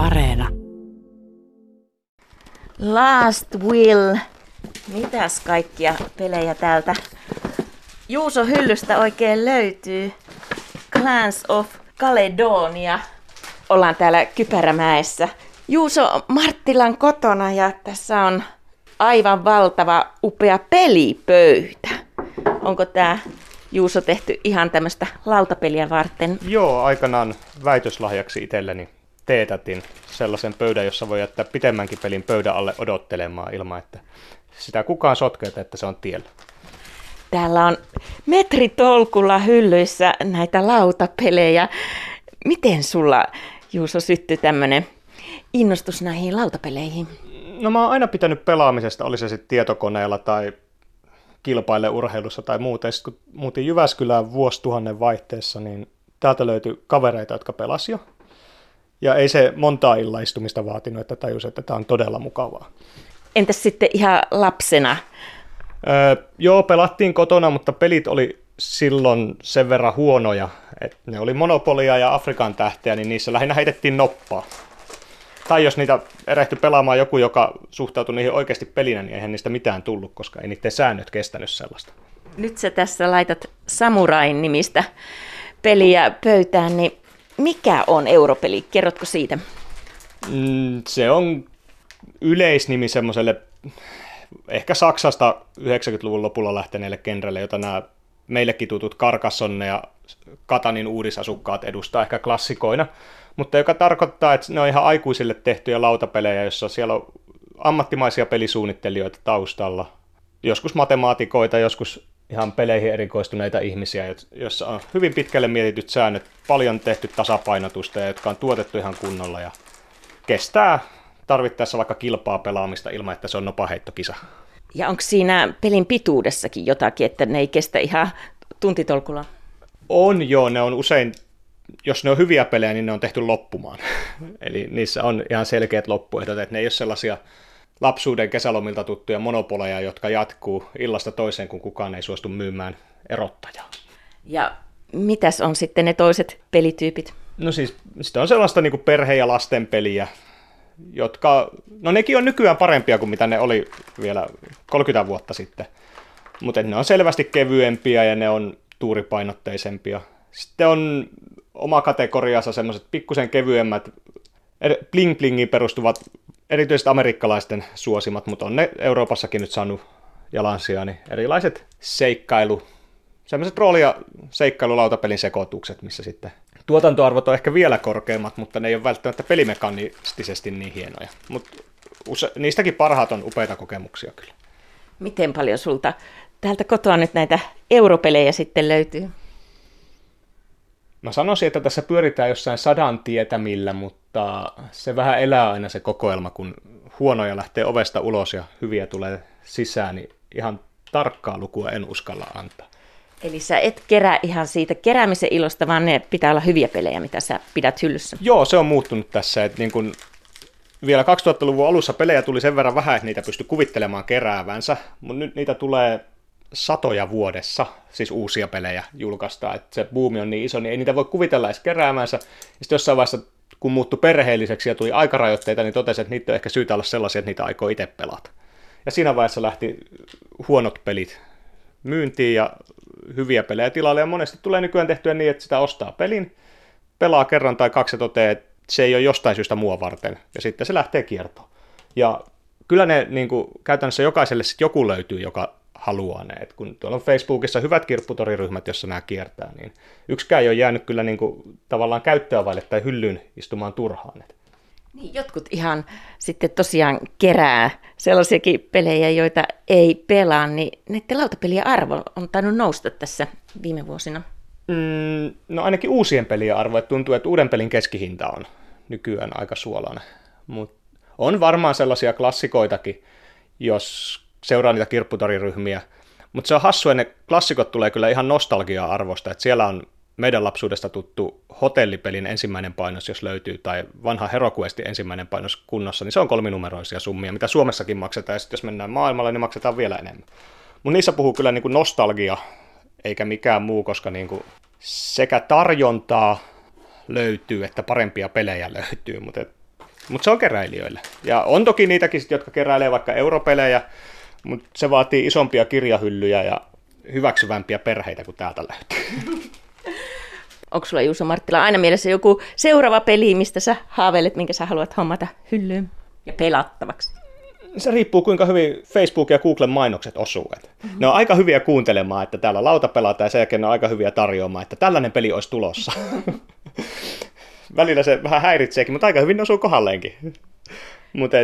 Areena. Last Will. Mitäs kaikkia pelejä täältä Juuso hyllystä oikein löytyy? Clans of Caledonia. Ollaan täällä Kypärämäessä. Juuso Marttilan kotona ja tässä on aivan valtava upea pelipöytä. Onko tämä Juuso tehty ihan tämmöistä lautapeliä varten? Joo, aikanaan väitöslahjaksi itselleni teetätin sellaisen pöydän, jossa voi jättää pitemmänkin pelin pöydän alle odottelemaan ilman, että sitä kukaan sotkeeta, että se on tiellä. Täällä on metritolkulla hyllyissä näitä lautapelejä. Miten sulla, Juuso, syttyi tämmöinen innostus näihin lautapeleihin? No mä oon aina pitänyt pelaamisesta, oli se sitten tietokoneella tai kilpaileurheilussa tai muuta. Sitten kun muutin Jyväskylään vuosituhannen vaihteessa, niin täältä löytyi kavereita, jotka pelasi jo. Ja ei se montaa illaistumista vaatinut, että tajus, että tämä on todella mukavaa. Entäs sitten ihan lapsena? Öö, joo, pelattiin kotona, mutta pelit oli silloin sen verran huonoja, että ne oli Monopolia ja Afrikan tähteä, niin niissä lähinnä heitettiin noppaa. Tai jos niitä erehtyi pelaamaan joku, joka suhtautui niihin oikeasti pelinä, niin eihän niistä mitään tullut, koska ei niiden säännöt kestänyt sellaista. Nyt sä tässä laitat Samurain nimistä peliä pöytään, niin mikä on europeli? Kerrotko siitä? Mm, se on yleisnimi semmoiselle ehkä Saksasta 90-luvun lopulla lähteneelle kenrelle, jota nämä meillekin tutut Karkassonne ja Katanin uudisasukkaat edustaa ehkä klassikoina, mutta joka tarkoittaa, että ne on ihan aikuisille tehtyjä lautapelejä, jossa siellä on ammattimaisia pelisuunnittelijoita taustalla, joskus matemaatikoita, joskus ihan peleihin erikoistuneita ihmisiä, joissa on hyvin pitkälle mietityt säännöt, paljon tehty tasapainotusta ja jotka on tuotettu ihan kunnolla ja kestää tarvittaessa vaikka kilpaa pelaamista ilman, että se on nopaheittokisa. Ja onko siinä pelin pituudessakin jotakin, että ne ei kestä ihan tuntitolkulla? On joo, ne on usein, jos ne on hyviä pelejä, niin ne on tehty loppumaan. Eli niissä on ihan selkeät loppuehdot, että ne ei ole sellaisia lapsuuden kesälomilta tuttuja monopoleja, jotka jatkuu illasta toiseen, kun kukaan ei suostu myymään erottajaa. Ja mitäs on sitten ne toiset pelityypit? No siis, sitten on sellaista niin perhe- ja lastenpeliä, jotka, no nekin on nykyään parempia kuin mitä ne oli vielä 30 vuotta sitten. Mutta ne on selvästi kevyempiä ja ne on tuuripainotteisempia. Sitten on oma kategoriassa semmoiset pikkusen kevyemmät, bling blingiin perustuvat, erityisesti amerikkalaisten suosimat, mutta on ne Euroopassakin nyt saanut jalansia, niin erilaiset seikkailu, semmoiset rooli- ja seikkailulautapelin sekoitukset, missä sitten tuotantoarvot on ehkä vielä korkeammat, mutta ne ei ole välttämättä pelimekanistisesti niin hienoja. Mutta use- niistäkin parhaat on upeita kokemuksia kyllä. Miten paljon sulta täältä kotoa nyt näitä europelejä sitten löytyy? Mä sanoisin, että tässä pyöritään jossain sadan tietämillä, mutta se vähän elää aina se kokoelma, kun huonoja lähtee ovesta ulos ja hyviä tulee sisään, niin ihan tarkkaa lukua en uskalla antaa. Eli sä et kerää ihan siitä keräämisen ilosta, vaan ne pitää olla hyviä pelejä, mitä sä pidät hyllyssä. Joo, se on muuttunut tässä. Että niin kun vielä 2000-luvun alussa pelejä tuli sen verran vähän, että niitä pystyi kuvittelemaan keräävänsä, mutta nyt niitä tulee satoja vuodessa, siis uusia pelejä julkaistaan. Että se buumi on niin iso, niin ei niitä voi kuvitella edes keräämänsä. Sitten jossain vaiheessa, kun muuttui perheelliseksi ja tuli aikarajoitteita, niin totesi, että niitä on ehkä syytä olla sellaisia, että niitä aikoo itse pelata. Ja siinä vaiheessa lähti huonot pelit myyntiin ja hyviä pelejä tilalle, ja monesti tulee nykyään tehtyä niin, että sitä ostaa pelin, pelaa kerran tai kaksi ja toteaa, että se ei ole jostain syystä mua varten, ja sitten se lähtee kiertoon. Ja kyllä ne niin kuin, käytännössä jokaiselle sitten joku löytyy, joka haluaa ne. Et kun tuolla on Facebookissa hyvät kirpputoriryhmät, jossa nämä kiertää, niin yksikään ei ole jäänyt kyllä niin kuin, tavallaan käyttöä vaille tai hyllyyn istumaan turhaan. Et niin, jotkut ihan sitten tosiaan kerää sellaisiakin pelejä, joita ei pelaa, niin näiden lautapelien arvo on tainnut nousta tässä viime vuosina. Mm, no ainakin uusien pelien arvo, että tuntuu, että uuden pelin keskihinta on nykyään aika suolainen. Mutta on varmaan sellaisia klassikoitakin, jos seuraa niitä kirpputoriryhmiä. Mutta se on hassu, että ne klassikot tulee kyllä ihan nostalgia-arvosta, että siellä on meidän lapsuudesta tuttu hotellipelin ensimmäinen painos, jos löytyy, tai vanha HeroQuestin ensimmäinen painos kunnossa, niin se on kolminumeroisia summia, mitä Suomessakin maksetaan, ja sitten jos mennään maailmalle, niin maksetaan vielä enemmän. Mutta niissä puhuu kyllä niin kuin nostalgia, eikä mikään muu, koska niin kuin sekä tarjontaa löytyy, että parempia pelejä löytyy, mutta Mutta se on keräilijöille. Ja on toki niitäkin, jotka keräilee vaikka europelejä, mutta se vaatii isompia kirjahyllyjä ja hyväksyvämpiä perheitä kuin täältä löytyy. Onko sulla Juuso Marttila aina mielessä joku seuraava peli, mistä sä haaveilet, minkä sä haluat hommata hyllyyn ja pelattavaksi? Se riippuu kuinka hyvin Facebook ja Google mainokset osuu. Mm-hmm. Ne on aika hyviä kuuntelemaan, että täällä lauta pelataan ja sen jälkeen ne on aika hyviä tarjoamaan, että tällainen peli olisi tulossa. Välillä se vähän häiritseekin, mutta aika hyvin ne osuu kohdalleenkin. mutta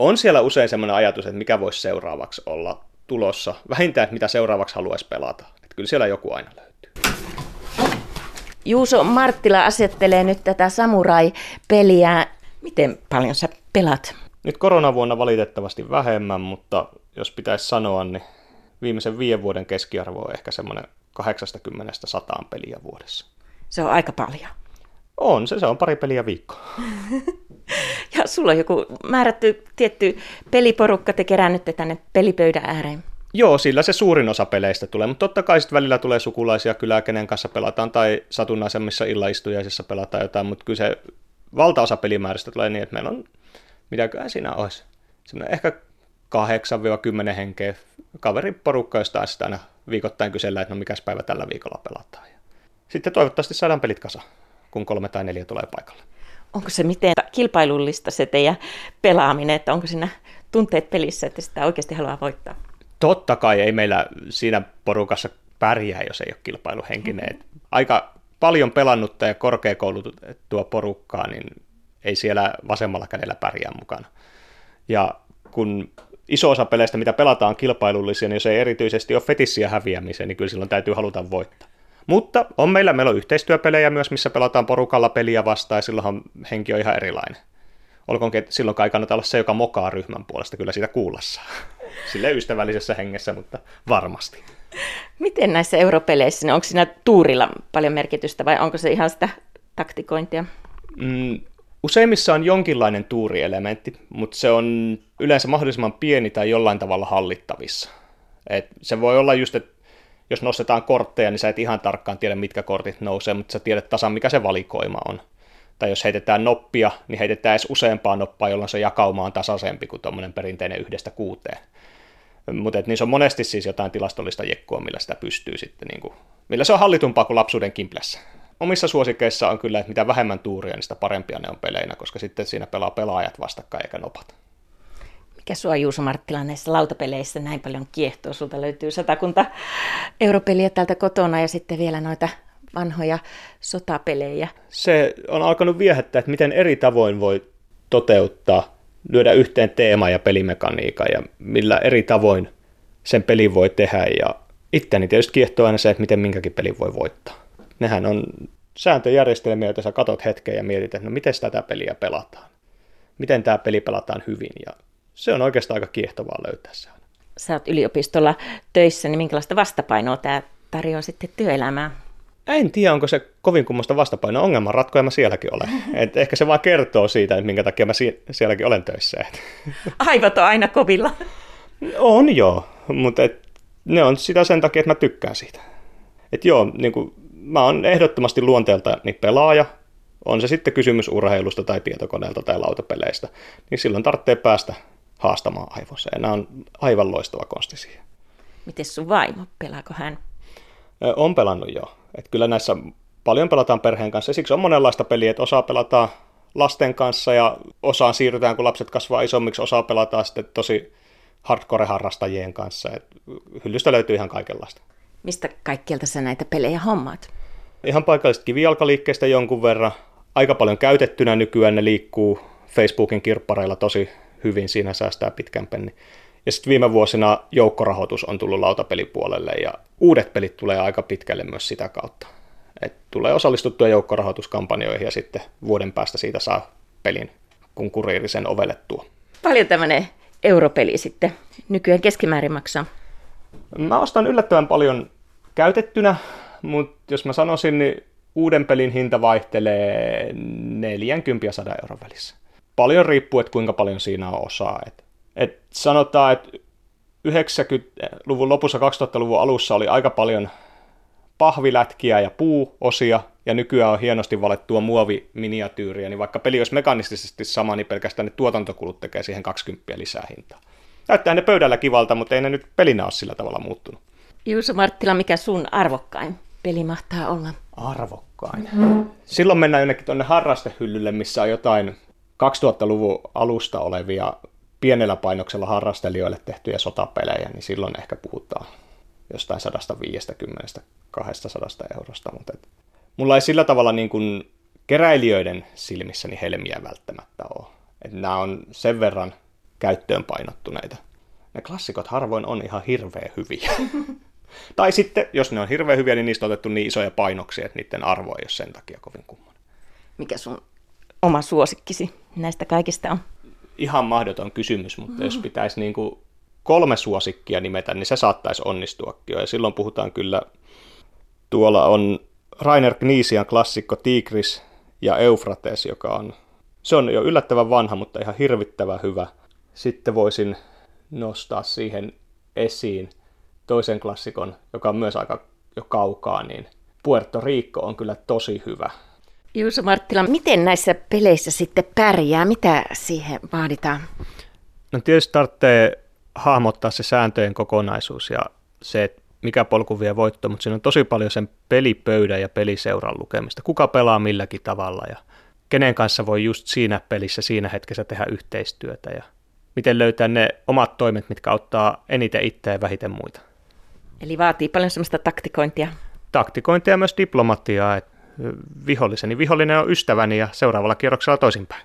on siellä usein sellainen ajatus, että mikä voisi seuraavaksi olla tulossa. Vähintään, että mitä seuraavaksi haluaisi pelata. Että kyllä siellä joku aina löytyy. Juuso Marttila asettelee nyt tätä samurai-peliä. Miten paljon sä pelat? Nyt koronavuonna valitettavasti vähemmän, mutta jos pitäisi sanoa, niin viimeisen viiden vuoden keskiarvo on ehkä semmoinen 80-100 peliä vuodessa. Se on aika paljon. On se, se on pari peliä viikko. ja sulla on joku määrätty tietty peliporukka, te kerännytte tänne pelipöydän ääreen. Joo, sillä se suurin osa peleistä tulee, mutta totta kai sitten välillä tulee sukulaisia kylää, kenen kanssa pelataan, tai satunnaisemmissa illaistujaisissa pelataan jotain, mutta kyllä se valtaosa pelimääristä tulee niin, että meillä on, mitäköhän siinä olisi, semmoinen ehkä 8-10 henkeä kaveriporukka, josta sitten aina viikoittain kysellään, että no mikäs päivä tällä viikolla pelataan. Sitten toivottavasti saadaan pelit kasa, kun kolme tai neljä tulee paikalle. Onko se miten kilpailullista se teidän pelaaminen, että onko siinä tunteet pelissä, että sitä oikeasti haluaa voittaa? totta kai ei meillä siinä porukassa pärjää, jos ei ole kilpailuhenkinen. Mm-hmm. Aika paljon pelannutta ja korkeakoulutettua porukkaa, niin ei siellä vasemmalla kädellä pärjää mukana. Ja kun iso osa peleistä, mitä pelataan kilpailullisia, niin jos ei erityisesti ole fetissiä häviämiseen, niin kyllä silloin täytyy haluta voittaa. Mutta on meillä, meillä on yhteistyöpelejä myös, missä pelataan porukalla peliä vastaan, ja silloinhan henki on ihan erilainen. Olkoonkin, että silloin kai kannattaa olla se, joka mokaa ryhmän puolesta, kyllä siitä kuullassa. Sille ystävällisessä hengessä, mutta varmasti. Miten näissä europeleissä, niin onko siinä tuurilla paljon merkitystä vai onko se ihan sitä taktikointia? Mm, useimmissa on jonkinlainen tuurielementti, mutta se on yleensä mahdollisimman pieni tai jollain tavalla hallittavissa. Et se voi olla just, että jos nostetaan kortteja, niin sä et ihan tarkkaan tiedä, mitkä kortit nousee, mutta sä tiedät tasan, mikä se valikoima on tai jos heitetään noppia, niin heitetään edes useampaa noppaa, jolloin se jakauma on tasaisempi kuin tuommoinen perinteinen yhdestä kuuteen. Mutta niissä on monesti siis jotain tilastollista jekkua, millä sitä pystyy sitten, niin kuin, millä se on hallitumpaa kuin lapsuuden kimplässä. Omissa suosikeissa on kyllä, että mitä vähemmän tuuria, niin sitä parempia ne on peleinä, koska sitten siinä pelaa pelaajat vastakkain eikä nopat. Mikä sua Juuso Marttila näissä lautapeleissä näin paljon kiehtoo? Sulta löytyy satakunta europeliä täältä kotona ja sitten vielä noita vanhoja sotapelejä. Se on alkanut viehättää, että miten eri tavoin voi toteuttaa, lyödä yhteen teema ja pelimekaniikan ja millä eri tavoin sen pelin voi tehdä. Ja itteni tietysti kiehtoo aina se, että miten minkäkin pelin voi voittaa. Nehän on sääntöjärjestelmiä, joita sä katot hetken ja mietit, että no miten tätä peliä pelataan. Miten tämä peli pelataan hyvin ja se on oikeastaan aika kiehtovaa löytää se. Sä oot yliopistolla töissä, niin minkälaista vastapainoa tämä tarjoaa sitten työelämään? En tiedä, onko se kovin kummoista vastapainoa. Ongelman ratkoja mä sielläkin olen. Et ehkä se vaan kertoo siitä, että minkä takia mä si- sielläkin olen töissä. Aivot on aina kovilla. On joo, mutta et, ne on sitä sen takia, että mä tykkään siitä. Et joo, niin kuin, mä oon ehdottomasti luonteeltani pelaaja, on se sitten kysymys urheilusta tai tietokoneelta tai lautapeleistä, niin silloin tarvitsee päästä haastamaan aivossa. Ja nämä on aivan loistava konsti siihen. Miten sun vaimo, pelaako hän? On pelannut joo. Et kyllä näissä paljon pelataan perheen kanssa. Ja siksi on monenlaista peliä, että osaa pelataan lasten kanssa ja osaan siirrytään, kun lapset kasvaa isommiksi, osaa pelataan sitten tosi hardcore-harrastajien kanssa. Et hyllystä löytyy ihan kaikenlaista. Mistä kaikkialta sä näitä pelejä hommaat? Ihan paikallisesta kivijalkaliikkeestä jonkun verran. Aika paljon käytettynä nykyään ne liikkuu Facebookin kirppareilla tosi hyvin, siinä säästää pitkän penni. Ja sitten viime vuosina joukkorahoitus on tullut lautapelipuolelle ja uudet pelit tulee aika pitkälle myös sitä kautta. Et tulee osallistuttua joukkorahoituskampanjoihin ja sitten vuoden päästä siitä saa pelin, kun kuriiri sen ovelle tuo. Paljon tämmöinen europeli sitten nykyään keskimäärin maksaa? Mä ostan yllättävän paljon käytettynä, mutta jos mä sanoisin, niin uuden pelin hinta vaihtelee 40 ja 100 euron välissä. Paljon riippuu, että kuinka paljon siinä on osaa. Et et sanotaan, että 90-luvun lopussa 2000-luvun alussa oli aika paljon pahvilätkiä ja puuosia, ja nykyään on hienosti valettua muoviminiatyyriä, niin vaikka peli olisi mekanistisesti sama, niin pelkästään ne tuotantokulut tekee siihen 20 lisää hintaa. Näyttää ne pöydällä kivalta, mutta ei ne nyt pelinä ole sillä tavalla muuttunut. Juuso Marttila, mikä sun arvokkain peli mahtaa olla? Arvokkain. Silloin mennään jonnekin tuonne harrastehyllylle, missä on jotain 2000-luvun alusta olevia pienellä painoksella harrastelijoille tehtyjä sotapelejä, niin silloin ehkä puhutaan jostain 150-200 eurosta. Mutta et, mulla ei sillä tavalla niin kuin keräilijöiden silmissäni helmiä välttämättä ole. Et nämä on sen verran käyttöön painottuneita. Ne klassikot harvoin on ihan hirveän hyviä. tai sitten, jos ne on hirveän hyviä, niin niistä on otettu niin isoja painoksia, että niiden arvo ei ole sen takia kovin kummonen. Mikä sun oma suosikkisi näistä kaikista on? Ihan mahdoton kysymys, mutta mm-hmm. jos pitäisi niin kuin kolme suosikkia nimetä, niin se saattaisi onnistuakin. Ja silloin puhutaan kyllä, tuolla on Rainer Knisian klassikko Tigris ja Eufrates, joka on, se on jo yllättävän vanha, mutta ihan hirvittävän hyvä. Sitten voisin nostaa siihen esiin toisen klassikon, joka on myös aika jo kaukaa, niin Puerto Rico on kyllä tosi hyvä. Juuso Marttila, miten näissä peleissä sitten pärjää? Mitä siihen vaaditaan? No tietysti tarvitsee hahmottaa se sääntöjen kokonaisuus ja se, että mikä polku vie voitto, mutta siinä on tosi paljon sen pelipöydän ja peliseuran lukemista. Kuka pelaa milläkin tavalla ja kenen kanssa voi just siinä pelissä, siinä hetkessä tehdä yhteistyötä ja miten löytää ne omat toimet, mitkä auttaa eniten itseä ja vähiten muita. Eli vaatii paljon semmoista taktikointia. Taktikointia ja myös diplomatiaa, että viholliseni vihollinen on ystäväni ja seuraavalla kierroksella toisinpäin.